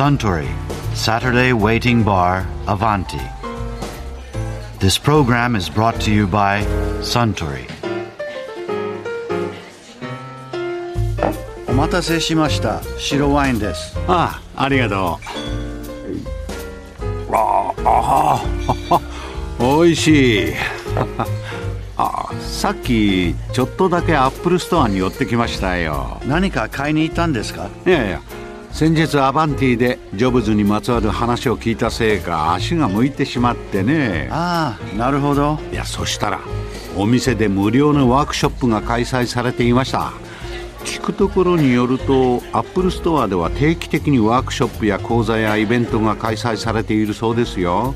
Suntory Saturday Waiting Bar Avanti. This program is brought to you by Suntory. お待たせしました。白ワインです。ああありがとう。あああおいしい。あさっきちょっとだけアップルストアに寄ってきましたよ。何か買いに行ったんですか？いやいや先日アバンティでジョブズにまつわる話を聞いたせいか足が向いてしまってね。ああなるほど。いやそしたらお店で無料のワークショップが開催されていました。聞くところによるとアップルストアでは定期的にワークショップや講座やイベントが開催されているそうですよ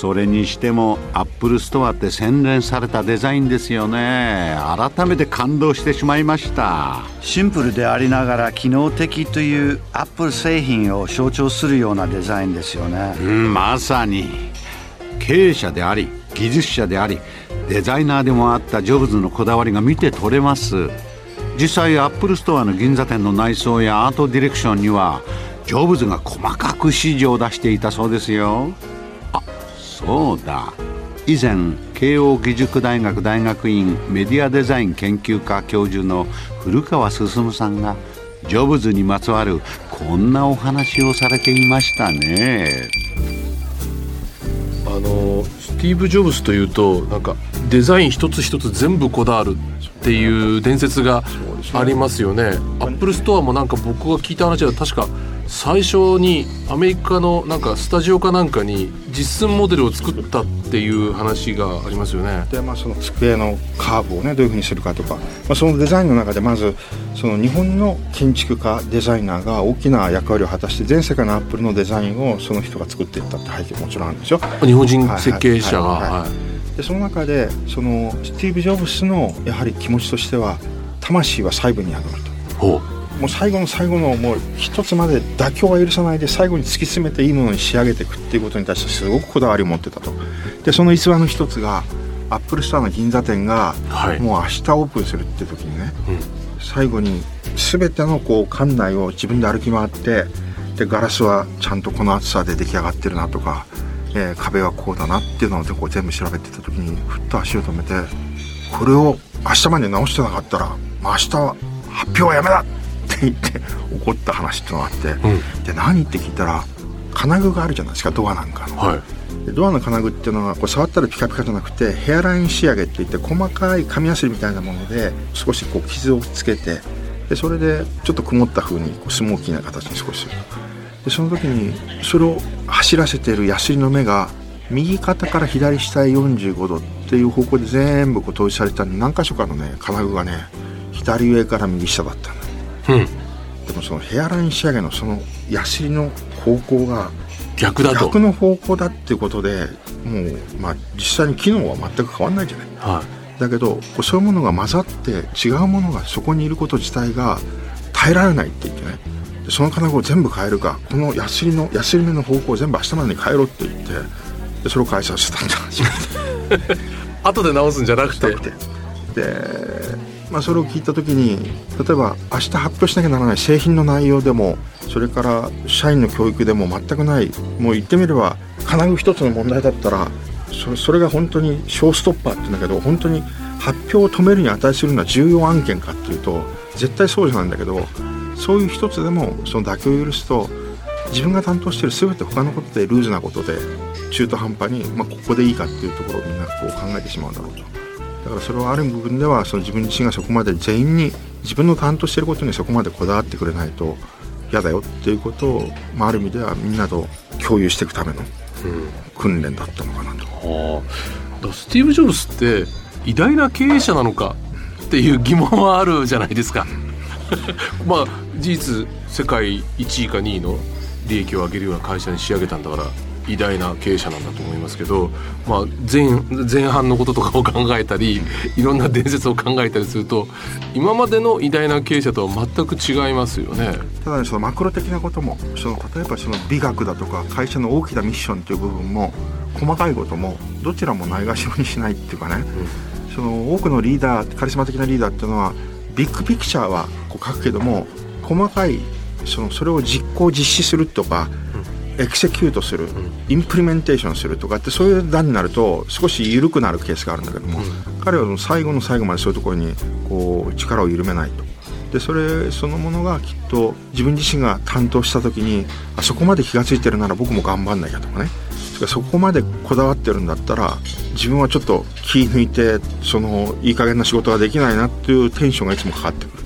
それにしてもアップルストアって洗練されたデザインですよね。改めて感動してしまいました。シンプルでありながら機能的というアップル製品を象徴するようなデザインですよね。うんまさに。経営者であり技術者でありデザイナーでもあったジョブズのこだわりが見て取れます。実際アップルストアの銀座店の内装やアートディレクションにはジョブズが細かく指示を出していたそうですよ。あそうだ。以前慶應義塾大学大学院メディアデザイン研究科教授の古川享さんがジョブズにまつわるこんなお話をされていましたね。あのスティーブ・ジョブズというとなんかデザイン一つ一つ全部こだわるっていう伝説がありますよね。アップルストアもなんか僕が聞いた話は確か最初にアメリカのなんかスタジオかなんかに実寸モデルを作ったっていう話がありますよね。でまあその机のカーブをねどういうふうにするかとか、まあ、そのデザインの中でまずその日本の建築家デザイナーが大きな役割を果たして全世界のアップルのデザインをその人が作っていったって背景ももちろんあるんですよ。日本人設計者が。はいはいはいはいでその中でそのスティーブ・ジョブスのやはり気持ちとしては魂は細部に宿ると。ほもう最後の最後のもう一つまで妥協は許さないで最後に突き詰めていいものに仕上げていくっていうことに対してすごくこだわりを持ってたと。でその逸話の一つがアップルストアの銀座店がはい。もう明日オープンするって時にね、うん。最後に全てのこう館内を自分で歩き回ってでガラスはちゃんとこの厚さで出来上がってるなとか、えー壁はこうだなっていうのをこう全部調べてた時にふっと足を止めてこれを明日まで直してなかったら明日は発表はやめだって言って怒った話っていうのがあって、うんで何って聞いたら金具があるじゃないですかドアなんかの。はい。でドアの金具っていうのはこう触ったらピカピカじゃなくてヘアライン仕上げって言って細かい紙やすりみたいなもので少しこう傷をつけてでそれでちょっと曇った風にこうスモーキーな形に少しするでその時にそれを走らせているヤスリの目が右肩から左下へ45度っていう方向で全部こう統一された何箇所かのね金具がね左上から右下だったの。うん。でもそのヘアライン仕上げのそのヤスリの方向が逆だと。逆の方向だっていうことでもう、まあ、実際に機能は全く変わんないじゃない。はだけどこうそういうものが混ざって違うものがそこにいること自体が耐えられないって言ってねでその金具を全部変えるかこのヤスリのヤスリ目の方向を全部明日までに変えろって言ってでそれを開催してたんじゃないですかい。後で直すんじゃなくて。なくてで、まあ、それを聞いた時に例えば明日発表しなきゃならない製品の内容でもそれから社員の教育でも全くないもう言ってみれば金具一つの問題だったらそれそれが本当にショーストッパーって言うんだけど本当に発表を止めるに値するのは重要案件かっていうと絶対そうじゃないんだけどそういう一つでもその妥協を許すと自分が担当している全て他のことでルーズなことで中途半端に、まあ、ここでいいかっていうところをみんなこう考えてしまうんだろうと。だからそれはある部分ではその自分自身がそこまで全員に自分の担当していることにそこまでこだわってくれないと嫌だよっていうことを、まあ、ある意味ではみんなと共有していくための訓練だったのかなと。はあ、だからスティーブ・ジョブズって偉大な経営者なのかっていう疑問はあるじゃないですか。まあ事実世界1位か2位の利益を上げるような会社に仕上げたんだから偉大な経営者なんだと思いますけど、まあ、前前半のこととかを考えたり いろんな伝説を考えたりすると今までの偉大な経営者とは全く違いますよね。ただねそのマクロ的なこともその例えばその美学だとか会社の大きなミッションという部分も細かいこともどちらもないがしろにしないっていうかね、その多くのリーダーカリスマ的なリーダーっていうのはビッグピクチャーはこう書くけども細かいそのそれを実行実施するとか、エクセキュートする、インプリメンテーションするとかってそういう段になると少し緩くなるケースがあるんだけども、彼は最後の最後までそういうところにこう力を緩めないと。でそれそのものがきっと自分自身が担当した時にあそこまで気が付いてるなら僕も頑張んなきゃとかねそこまでこだわってるんだったら自分はちょっと気抜いてそのいい加減な仕事ができないなっていうテンションがいつもかかってくる。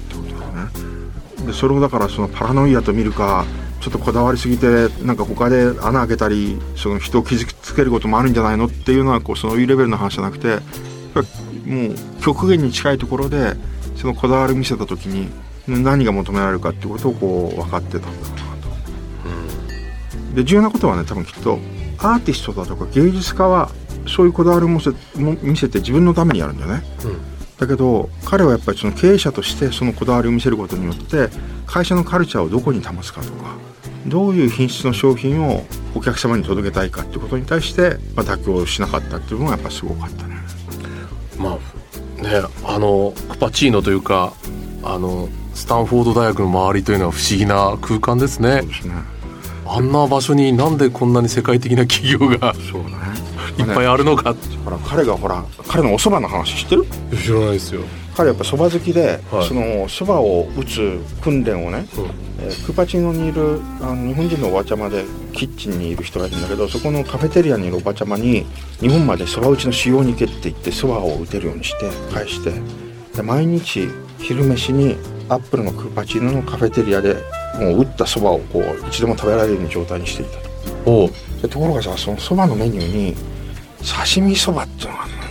でそれをだからそのパラノイアと見るかちょっとこだわりすぎてなんか他で穴開けたりその人を傷つけることもあるんじゃないの？っていうのはこうそういうレベルの話じゃなくてもう極限に近いところでそのこだわり見せた時に何が求められるかってことをこう分かってたんだろうなと。うん、で重要なことはね多分きっとアーティストだとか芸術家はそういうこだわりを見せ見せて自分のためにやるんだよね。うんだけど彼はやっぱりその経営者としてそのこだわりを見せることによって会社のカルチャーをどこに保つかとかどういう品質の商品をお客様に届けたいかっていうことに対して、まあ、妥協しなかったっていうのがやっぱすごかったね。まあねあのクパチーノというかあのスタンフォード大学の周りというのは不思議な空間ですね。そうですねあんな場所になんでこんなに世界的な企業がそうねいっぱいあるのか、ほら彼がほら彼のお蕎麦の話知ってる？知らないですよ。彼やっぱ蕎麦好きで、はい、その蕎麦を打つ訓練をね、うん。えー、クパチノにいるあの日本人のおばちゃまでキッチンにいる人がいるんだけどそこのカフェテリアにいるおばちゃまに日本まで蕎麦打ちの修行に行けって言って蕎麦を打てるようにして返して。で毎日昼飯にアップルのクパチノのカフェテリアでもう打ったそばをこう一度も食べられるような状態にしていたと。おでところがさそのそばのメニューに刺身そばっていうのがあるのよ。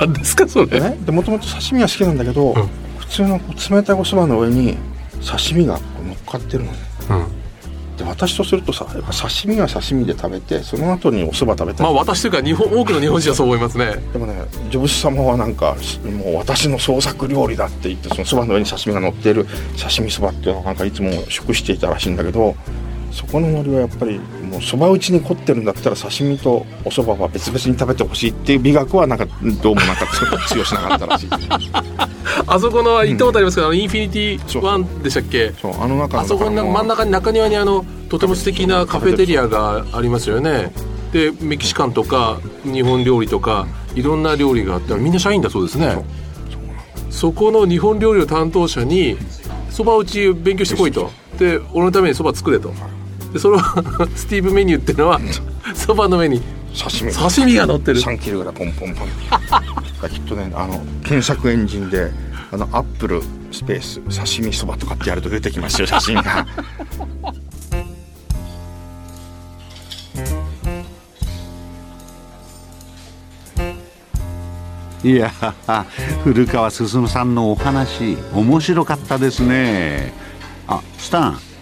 何ですかそれ？ねでもともと刺身は好きなんだけど、うん、普通の冷たいおそばの上に刺身が乗っかってるのね、うん。で私とするとさやっぱ刺身は刺身で食べてその後にお蕎麦食べたまあ私というか日本多くの日本人はそう思いますね。でもねジョブズ様はなんかもう私の創作料理だって言ってその蕎麦の上に刺身が乗っている刺身蕎麦っていうのをなんかいつも食していたらしいんだけどそこのノリはやっぱりもうそば打ちに凝ってるんだったら刺身とお蕎麦は別々に食べてほしいっていう美学はなんかどうもなんか強しなかった。らしいあそこの行ったことありますけど、うん、インフィニティワンでしたっけそうあの中あそこの真ん中に中庭にあのとても素敵なカフェテリアがありますよね。でメキシカンとか日本料理とかいろんな料理があってみんな社員だそうですね。そこの日本料理の担当者にそば打ち勉強してこいと。で俺のためにそば作れとでその スティーブメニューっていうのはそばの上に刺身。刺身が乗ってる。3キロぐらいポンポンポン。きっとねあの検索エンジンであのアップルスペース刺身そばとかってやると出てきますよ写真が。いや古川進さんのお話面白かったですね。あスタン